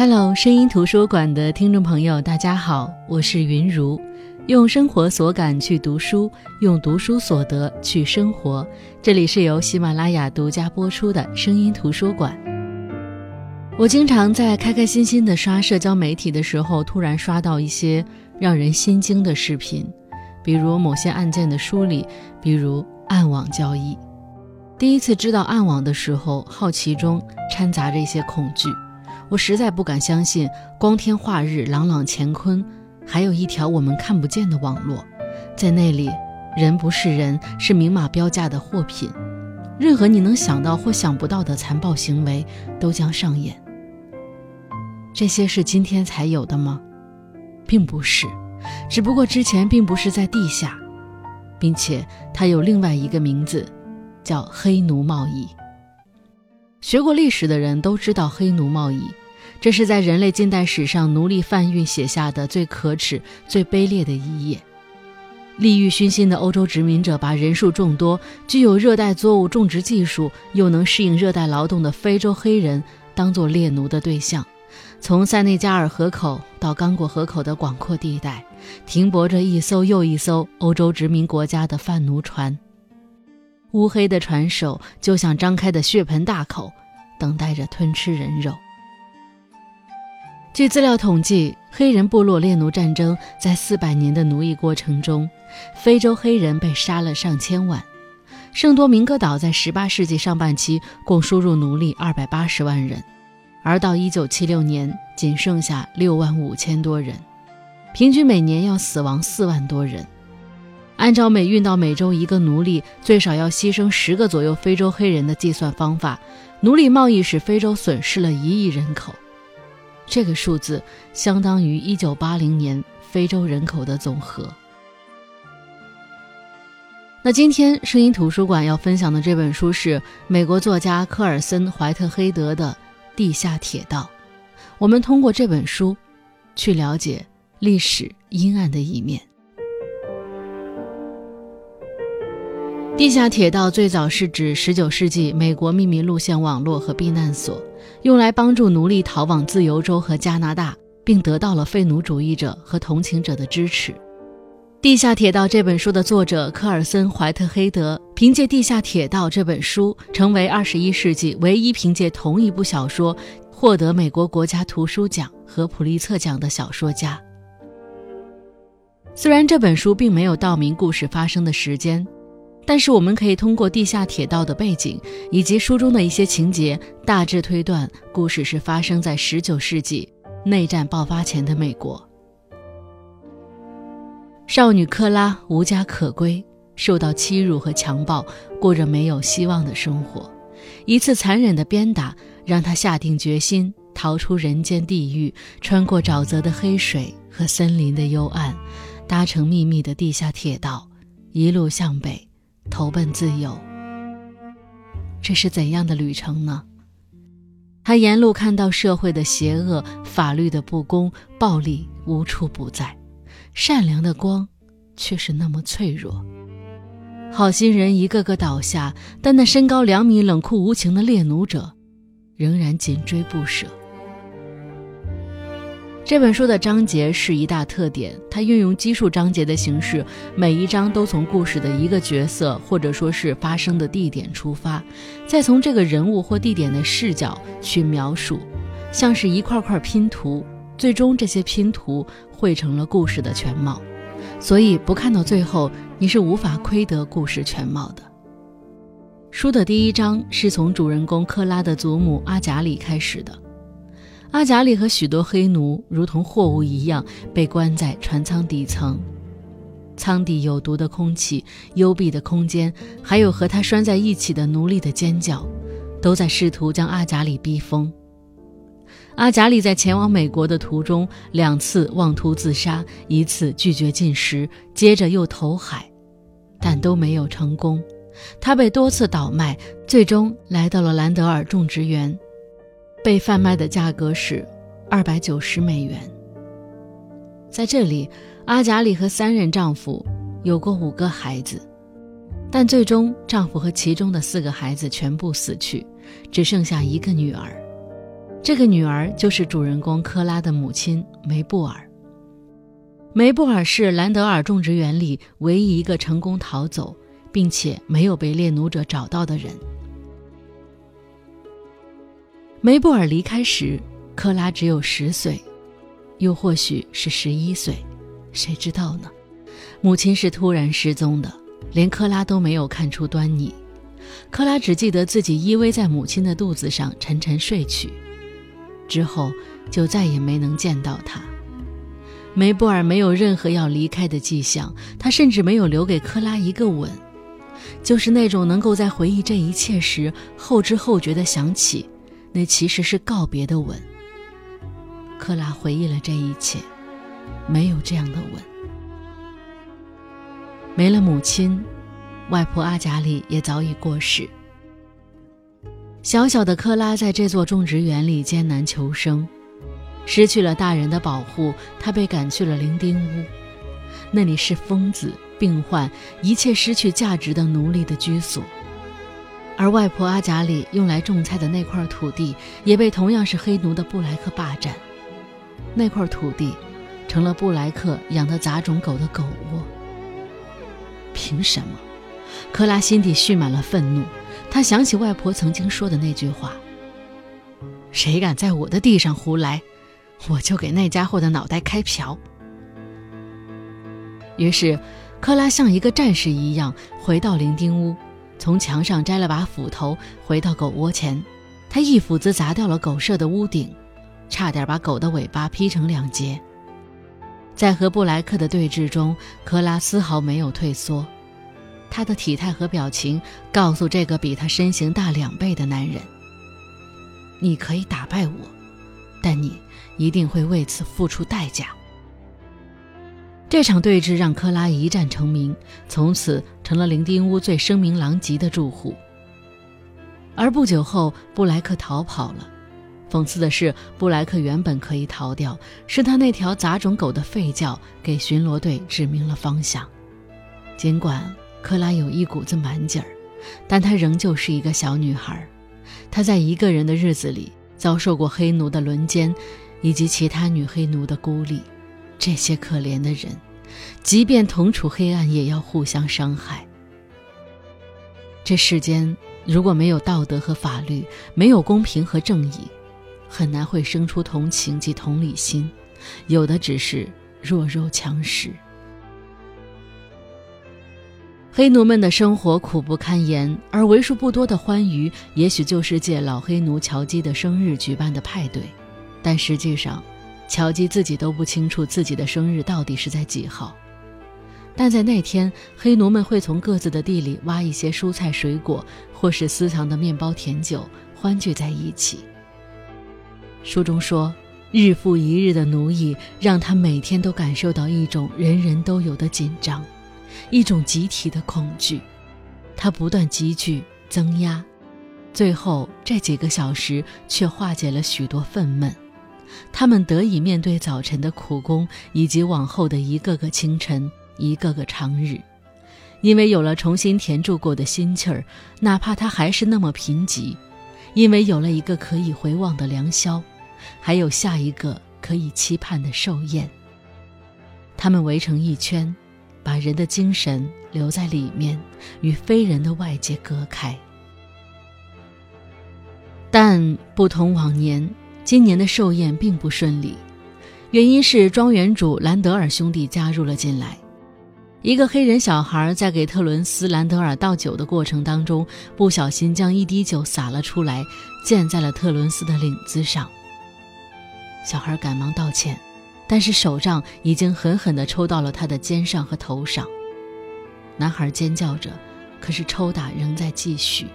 Hello，声音图书馆的听众朋友，大家好，我是云如，用生活所感去读书，用读书所得去生活。这里是由喜马拉雅独家播出的声音图书馆。我经常在开开心心的刷社交媒体的时候，突然刷到一些让人心惊的视频，比如某些案件的梳理，比如暗网交易。第一次知道暗网的时候，好奇中掺杂着一些恐惧。我实在不敢相信，光天化日、朗朗乾坤，还有一条我们看不见的网络，在那里，人不是人，是明码标价的货品，任何你能想到或想不到的残暴行为都将上演。这些是今天才有的吗？并不是，只不过之前并不是在地下，并且它有另外一个名字，叫黑奴贸易。学过历史的人都知道黑奴贸易。这是在人类近代史上奴隶贩运写下的最可耻、最卑劣的一页。利欲熏心的欧洲殖民者把人数众多、具有热带作物种植技术又能适应热带劳动的非洲黑人当作猎奴的对象。从塞内加尔河口到刚果河口的广阔地带，停泊着一艘又一艘欧洲殖民国家的贩奴船。乌黑的船首就像张开的血盆大口，等待着吞吃人肉。据资料统计，黑人部落猎奴战争在四百年的奴役过程中，非洲黑人被杀了上千万。圣多明戈岛在18世纪上半期共输入奴隶280万人，而到1976年仅剩下6万5千多人，平均每年要死亡4万多人。按照每运到美洲一个奴隶最少要牺牲十个左右非洲黑人的计算方法，奴隶贸易使非洲损失了一亿人口。这个数字相当于1980年非洲人口的总和。那今天声音图书馆要分享的这本书是美国作家科尔森·怀特黑德的《地下铁道》。我们通过这本书，去了解历史阴暗的一面。地下铁道最早是指19世纪美国秘密路线网络和避难所，用来帮助奴隶逃往自由州和加拿大，并得到了废奴主义者和同情者的支持。《地下铁道》这本书的作者科尔森·怀特黑德，凭借《地下铁道》这本书，成为21世纪唯一凭借同一部小说获得美国国家图书奖和普利策奖的小说家。虽然这本书并没有道明故事发生的时间。但是我们可以通过地下铁道的背景以及书中的一些情节，大致推断故事是发生在19世纪内战爆发前的美国。少女克拉无家可归，受到欺辱和强暴，过着没有希望的生活。一次残忍的鞭打让她下定决心逃出人间地狱，穿过沼泽的黑水和森林的幽暗，搭乘秘密的地下铁道，一路向北。投奔自由，这是怎样的旅程呢？他沿路看到社会的邪恶、法律的不公、暴力无处不在，善良的光却是那么脆弱。好心人一个个倒下，但那身高两米、冷酷无情的猎奴者仍然紧追不舍。这本书的章节是一大特点，它运用奇数章节的形式，每一章都从故事的一个角色或者说是发生的地点出发，再从这个人物或地点的视角去描述，像是一块块拼图，最终这些拼图汇成了故事的全貌。所以不看到最后，你是无法窥得故事全貌的。书的第一章是从主人公克拉的祖母阿贾里开始的。阿贾里和许多黑奴如同货物一样被关在船舱底层，舱底有毒的空气、幽闭的空间，还有和他拴在一起的奴隶的尖叫，都在试图将阿贾里逼疯。阿贾里在前往美国的途中两次妄图自杀，一次拒绝进食，接着又投海，但都没有成功。他被多次倒卖，最终来到了兰德尔种植园。被贩卖的价格是二百九十美元。在这里，阿贾里和三任丈夫有过五个孩子，但最终丈夫和其中的四个孩子全部死去，只剩下一个女儿。这个女儿就是主人公克拉的母亲梅布尔。梅布尔是兰德尔种植园里唯一一个成功逃走，并且没有被猎奴者找到的人。梅布尔离开时，克拉只有十岁，又或许是十一岁，谁知道呢？母亲是突然失踪的，连克拉都没有看出端倪。克拉只记得自己依偎在母亲的肚子上沉沉睡去，之后就再也没能见到她。梅布尔没有任何要离开的迹象，他甚至没有留给克拉一个吻，就是那种能够在回忆这一切时后知后觉地想起，那其实是告别的吻。克拉回忆了这一切，没有这样的吻。没了母亲，外婆阿贾里也早已过世。小小的克拉在这座种植园里艰难求生。失去了大人的保护，他被赶去了伶仃屋，那里是疯子、病患、一切失去价值的奴隶的居所。而外婆阿贾里用来种菜的那块土地，也被同样是黑奴的布莱克霸占。那块土地，成了布莱克养的杂种狗的狗窝。凭什么？克拉心底蓄满了愤怒，他想起外婆曾经说的那句话：“谁敢在我的地上胡来？”我就给那家伙的脑袋开瓢。于是，克拉像一个战士一样回到伶仃屋，从墙上摘了把斧头，回到狗窝前，他一斧子砸掉了狗舍的屋顶，差点把狗的尾巴劈成两截。在和布莱克的对峙中，克拉丝毫没有退缩，他的体态和表情告诉这个比他身形大两倍的男人：“你可以打败我，但你……”一定会为此付出代价。这场对峙让克拉一战成名，从此成了伶仃屋最声名狼藉的住户。而不久后，布莱克逃跑了。讽刺的是，布莱克原本可以逃掉，是他那条杂种狗的吠叫给巡逻队指明了方向。尽管克拉有一股子蛮劲儿，但她仍旧是一个小女孩。她在一个人的日子里遭受过黑奴的轮奸。以及其他女黑奴的孤立，这些可怜的人，即便同处黑暗，也要互相伤害。这世间如果没有道德和法律，没有公平和正义，很难会生出同情及同理心，有的只是弱肉强食。黑奴们的生活苦不堪言，而为数不多的欢愉，也许就是借老黑奴乔基的生日举办的派对。但实际上，乔基自己都不清楚自己的生日到底是在几号。但在那天，黑奴们会从各自的地里挖一些蔬菜、水果，或是私藏的面包、甜酒，欢聚在一起。书中说，日复一日的奴役让他每天都感受到一种人人都有的紧张，一种集体的恐惧。他不断积聚、增压，最后这几个小时却化解了许多愤懑。他们得以面对早晨的苦工，以及往后的一个个清晨、一个个长日，因为有了重新填筑过的心气儿，哪怕它还是那么贫瘠；因为有了一个可以回望的良宵，还有下一个可以期盼的寿宴。他们围成一圈，把人的精神留在里面，与非人的外界隔开。但不同往年。今年的寿宴并不顺利，原因是庄园主兰德尔兄弟加入了进来。一个黑人小孩在给特伦斯·兰德尔倒酒的过程当中，不小心将一滴酒洒了出来，溅在了特伦斯的领子上。小孩赶忙道歉，但是手杖已经狠狠地抽到了他的肩上和头上。男孩尖叫着，可是抽打仍在继续。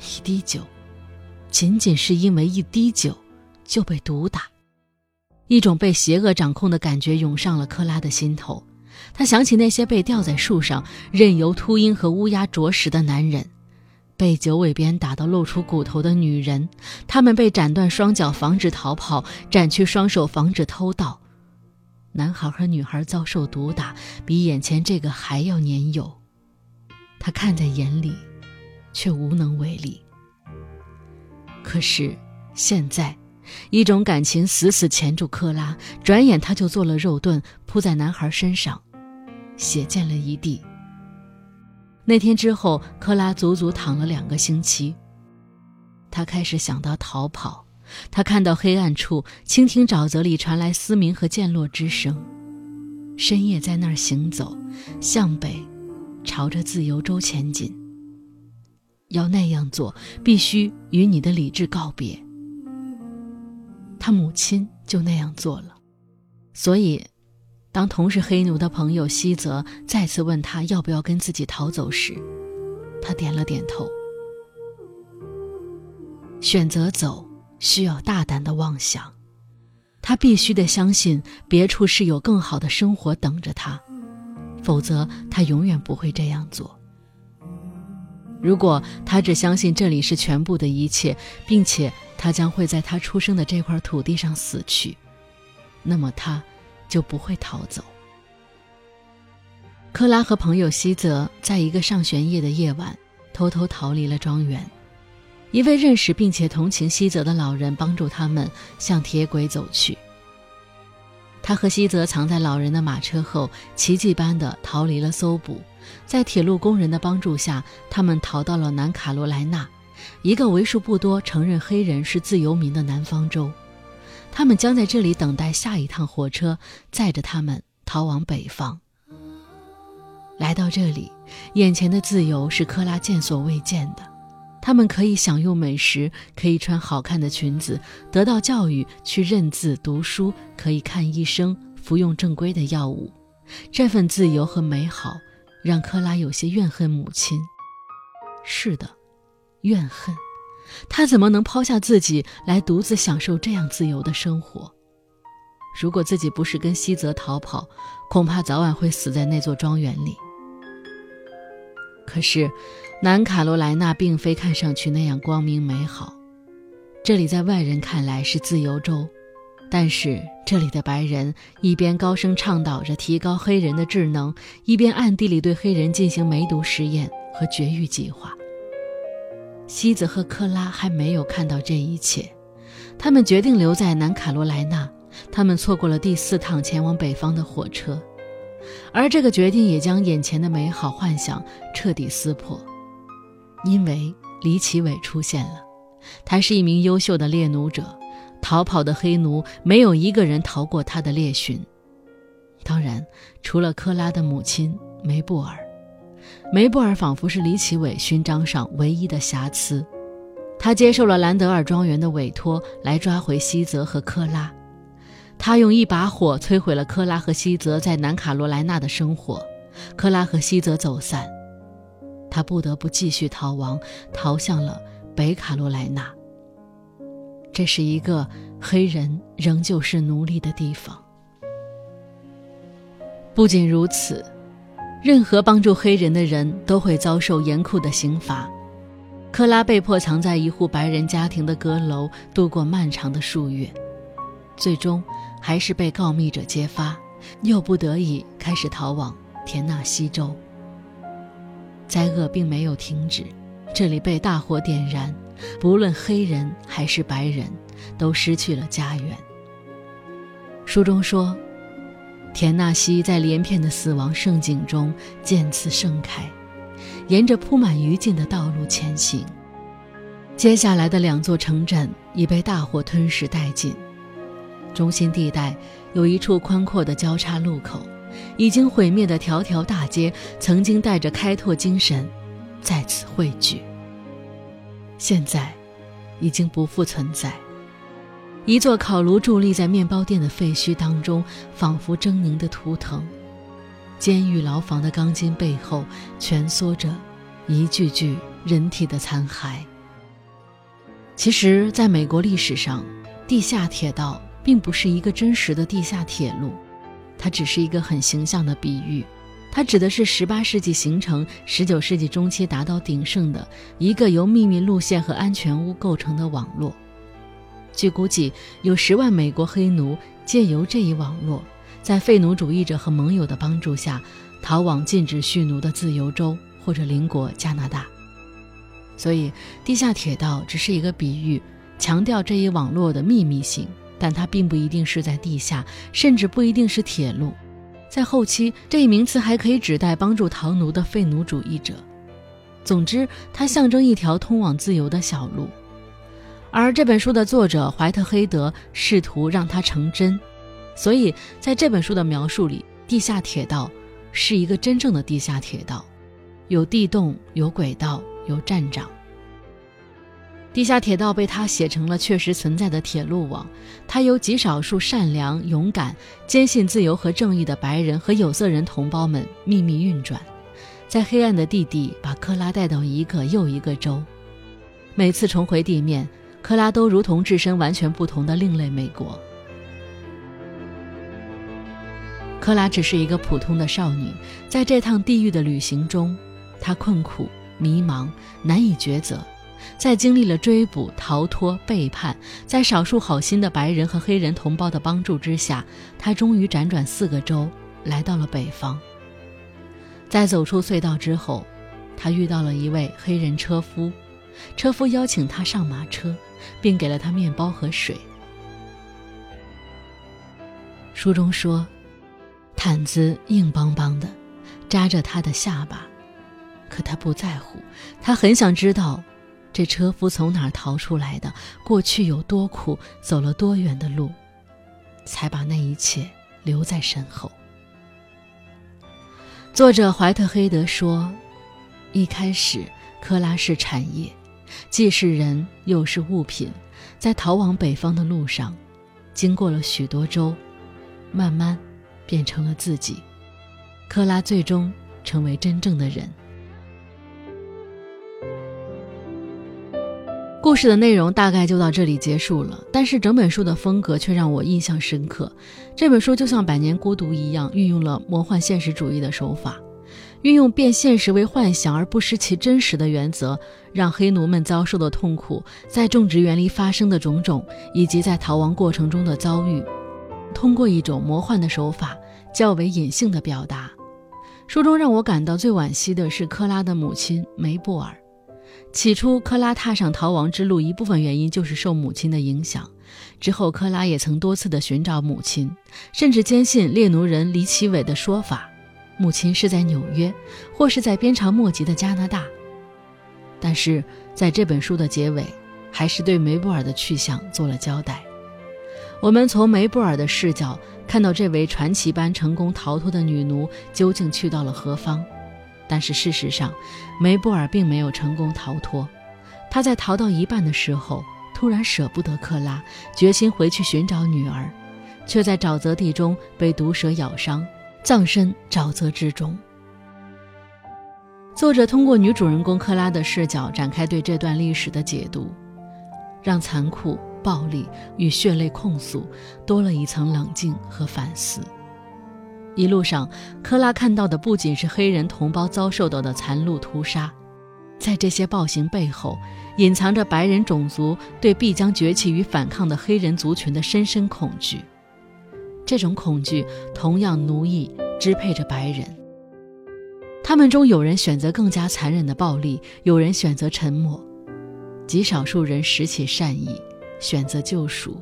一滴酒。仅仅是因为一滴酒，就被毒打，一种被邪恶掌控的感觉涌上了克拉的心头。他想起那些被吊在树上，任由秃鹰和乌鸦啄食的男人，被九尾鞭打到露出骨头的女人，他们被斩断双脚防止逃跑，斩去双手防止偷盗。男孩和女孩遭受毒打，比眼前这个还要年幼。他看在眼里，却无能为力。可是，现在，一种感情死死钳住克拉，转眼他就做了肉盾，扑在男孩身上，血溅了一地。那天之后，克拉足足躺了两个星期。他开始想到逃跑，他看到黑暗处，倾听沼泽里传来嘶鸣和溅落之声，深夜在那儿行走，向北，朝着自由洲前进。要那样做，必须与你的理智告别。他母亲就那样做了，所以，当同是黑奴的朋友西泽再次问他要不要跟自己逃走时，他点了点头。选择走，需要大胆的妄想，他必须得相信别处是有更好的生活等着他，否则他永远不会这样做。如果他只相信这里是全部的一切，并且他将会在他出生的这块土地上死去，那么他就不会逃走。克拉和朋友西泽在一个上弦夜的夜晚，偷偷逃离了庄园。一位认识并且同情西泽的老人帮助他们向铁轨走去。他和西泽藏在老人的马车后，奇迹般的逃离了搜捕。在铁路工人的帮助下，他们逃到了南卡罗来纳，一个为数不多承认黑人是自由民的南方州。他们将在这里等待下一趟火车，载着他们逃往北方。来到这里，眼前的自由是克拉见所未见的。他们可以享用美食，可以穿好看的裙子，得到教育，去认字读书，可以看医生，服用正规的药物。这份自由和美好。让克拉有些怨恨母亲。是的，怨恨。他怎么能抛下自己来独自享受这样自由的生活？如果自己不是跟西泽逃跑，恐怕早晚会死在那座庄园里。可是，南卡罗来纳并非看上去那样光明美好。这里在外人看来是自由州。但是这里的白人一边高声倡导着提高黑人的智能，一边暗地里对黑人进行梅毒实验和绝育计划。西子和克拉还没有看到这一切，他们决定留在南卡罗来纳。他们错过了第四趟前往北方的火车，而这个决定也将眼前的美好幻想彻底撕破，因为李奇伟出现了。他是一名优秀的猎奴者。逃跑的黑奴没有一个人逃过他的猎寻，当然，除了克拉的母亲梅布尔。梅布尔仿佛是李奇伟勋章上唯一的瑕疵。他接受了兰德尔庄园的委托，来抓回西泽和克拉。他用一把火摧毁了克拉和西泽在南卡罗来纳的生活。克拉和西泽走散，他不得不继续逃亡，逃向了北卡罗来纳。这是一个黑人仍旧是奴隶的地方。不仅如此，任何帮助黑人的人都会遭受严酷的刑罚。克拉被迫藏在一户白人家庭的阁楼度过漫长的数月，最终还是被告密者揭发，又不得已开始逃往田纳西州。灾厄并没有停止，这里被大火点燃。不论黑人还是白人，都失去了家园。书中说，田纳西在连片的死亡盛景中渐次盛开，沿着铺满余烬的道路前行。接下来的两座城镇已被大火吞噬殆尽，中心地带有一处宽阔的交叉路口，已经毁灭的条条大街曾经带着开拓精神，在此汇聚。现在，已经不复存在。一座烤炉伫立在面包店的废墟当中，仿佛狰狞的图腾。监狱牢房的钢筋背后，蜷缩着一具具人体的残骸。其实，在美国历史上，地下铁道并不是一个真实的地下铁路，它只是一个很形象的比喻。它指的是18世纪形成、19世纪中期达到鼎盛的一个由秘密路线和安全屋构成的网络。据估计，有十万美国黑奴借由这一网络，在废奴主义者和盟友的帮助下，逃往禁止蓄奴的自由州或者邻国加拿大。所以，地下铁道只是一个比喻，强调这一网络的秘密性，但它并不一定是在地下，甚至不一定是铁路。在后期，这一名词还可以指代帮助逃奴的废奴主义者。总之，它象征一条通往自由的小路。而这本书的作者怀特黑德试图让它成真，所以在这本书的描述里，地下铁道是一个真正的地下铁道，有地洞，有轨道，有站长。地下铁道被他写成了确实存在的铁路网，它由极少数善良、勇敢、坚信自由和正义的白人和有色人同胞们秘密运转，在黑暗的地底把克拉带到一个又一个州。每次重回地面，克拉都如同置身完全不同的另类美国。克拉只是一个普通的少女，在这趟地狱的旅行中，她困苦、迷茫、难以抉择。在经历了追捕、逃脱、背叛，在少数好心的白人和黑人同胞的帮助之下，他终于辗转四个州，来到了北方。在走出隧道之后，他遇到了一位黑人车夫，车夫邀请他上马车，并给了他面包和水。书中说，毯子硬邦邦的，扎着他的下巴，可他不在乎，他很想知道。这车夫从哪儿逃出来的？过去有多苦，走了多远的路，才把那一切留在身后？作者怀特黑德说：“一开始，克拉是产业，既是人又是物品，在逃往北方的路上，经过了许多州，慢慢变成了自己。克拉最终成为真正的人。”故事的内容大概就到这里结束了，但是整本书的风格却让我印象深刻。这本书就像《百年孤独》一样，运用了魔幻现实主义的手法，运用变现实为幻想而不失其真实的原则，让黑奴们遭受的痛苦，在种植园里发生的种种，以及在逃亡过程中的遭遇，通过一种魔幻的手法，较为隐性的表达。书中让我感到最惋惜的是克拉的母亲梅布尔。起初，克拉踏上逃亡之路，一部分原因就是受母亲的影响。之后，克拉也曾多次的寻找母亲，甚至坚信猎奴人李奇伟的说法，母亲是在纽约，或是在鞭长莫及的加拿大。但是，在这本书的结尾，还是对梅布尔的去向做了交代。我们从梅布尔的视角看到，这位传奇般成功逃脱的女奴究竟去到了何方。但是事实上，梅布尔并没有成功逃脱。他在逃到一半的时候，突然舍不得克拉，决心回去寻找女儿，却在沼泽地中被毒蛇咬伤，葬身沼泽之中。作者通过女主人公克拉的视角展开对这段历史的解读，让残酷、暴力与血泪控诉多了一层冷静和反思。一路上，克拉看到的不仅是黑人同胞遭受到的残戮屠杀，在这些暴行背后，隐藏着白人种族对必将崛起与反抗的黑人族群的深深恐惧。这种恐惧同样奴役支配着白人。他们中有人选择更加残忍的暴力，有人选择沉默，极少数人拾起善意，选择救赎。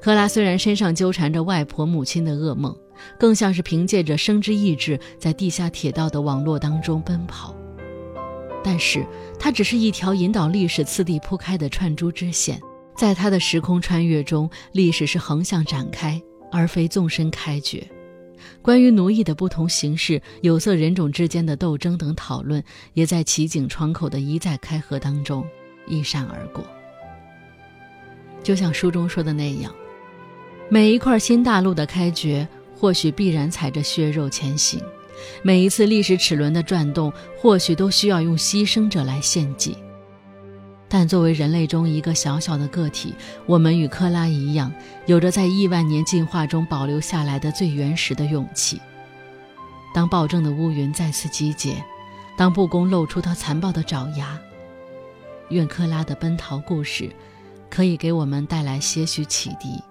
克拉虽然身上纠缠着外婆、母亲的噩梦。更像是凭借着生之意志，在地下铁道的网络当中奔跑，但是它只是一条引导历史次第铺开的串珠支线，在它的时空穿越中，历史是横向展开，而非纵深开掘。关于奴役的不同形式、有色人种之间的斗争等讨论，也在奇景窗口的一再开合当中一闪而过。就像书中说的那样，每一块新大陆的开掘。或许必然踩着血肉前行，每一次历史齿轮的转动，或许都需要用牺牲者来献祭。但作为人类中一个小小的个体，我们与克拉一样，有着在亿万年进化中保留下来的最原始的勇气。当暴政的乌云再次集结，当不公露出他残暴的爪牙，愿克拉的奔逃故事，可以给我们带来些许启迪。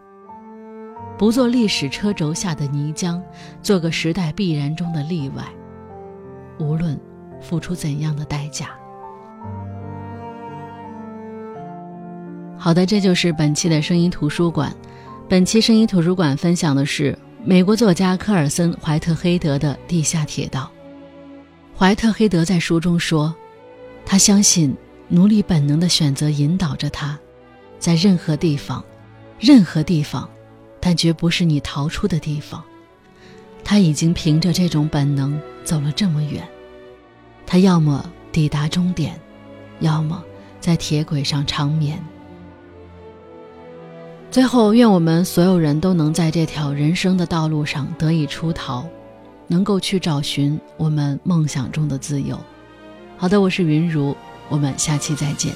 不做历史车轴下的泥浆，做个时代必然中的例外。无论付出怎样的代价。好的，这就是本期的声音图书馆。本期声音图书馆分享的是美国作家科尔森·怀特黑德的《地下铁道》。怀特黑德在书中说，他相信奴隶本能的选择引导着他，在任何地方，任何地方，但绝不是你逃出的地方。他已经凭着这种本能走了这么远，他要么抵达终点，要么在铁轨上长眠。最后，愿我们所有人都能在这条人生的道路上得以出逃，能够去找寻我们梦想中的自由。好的，我是云如，我们下期再见。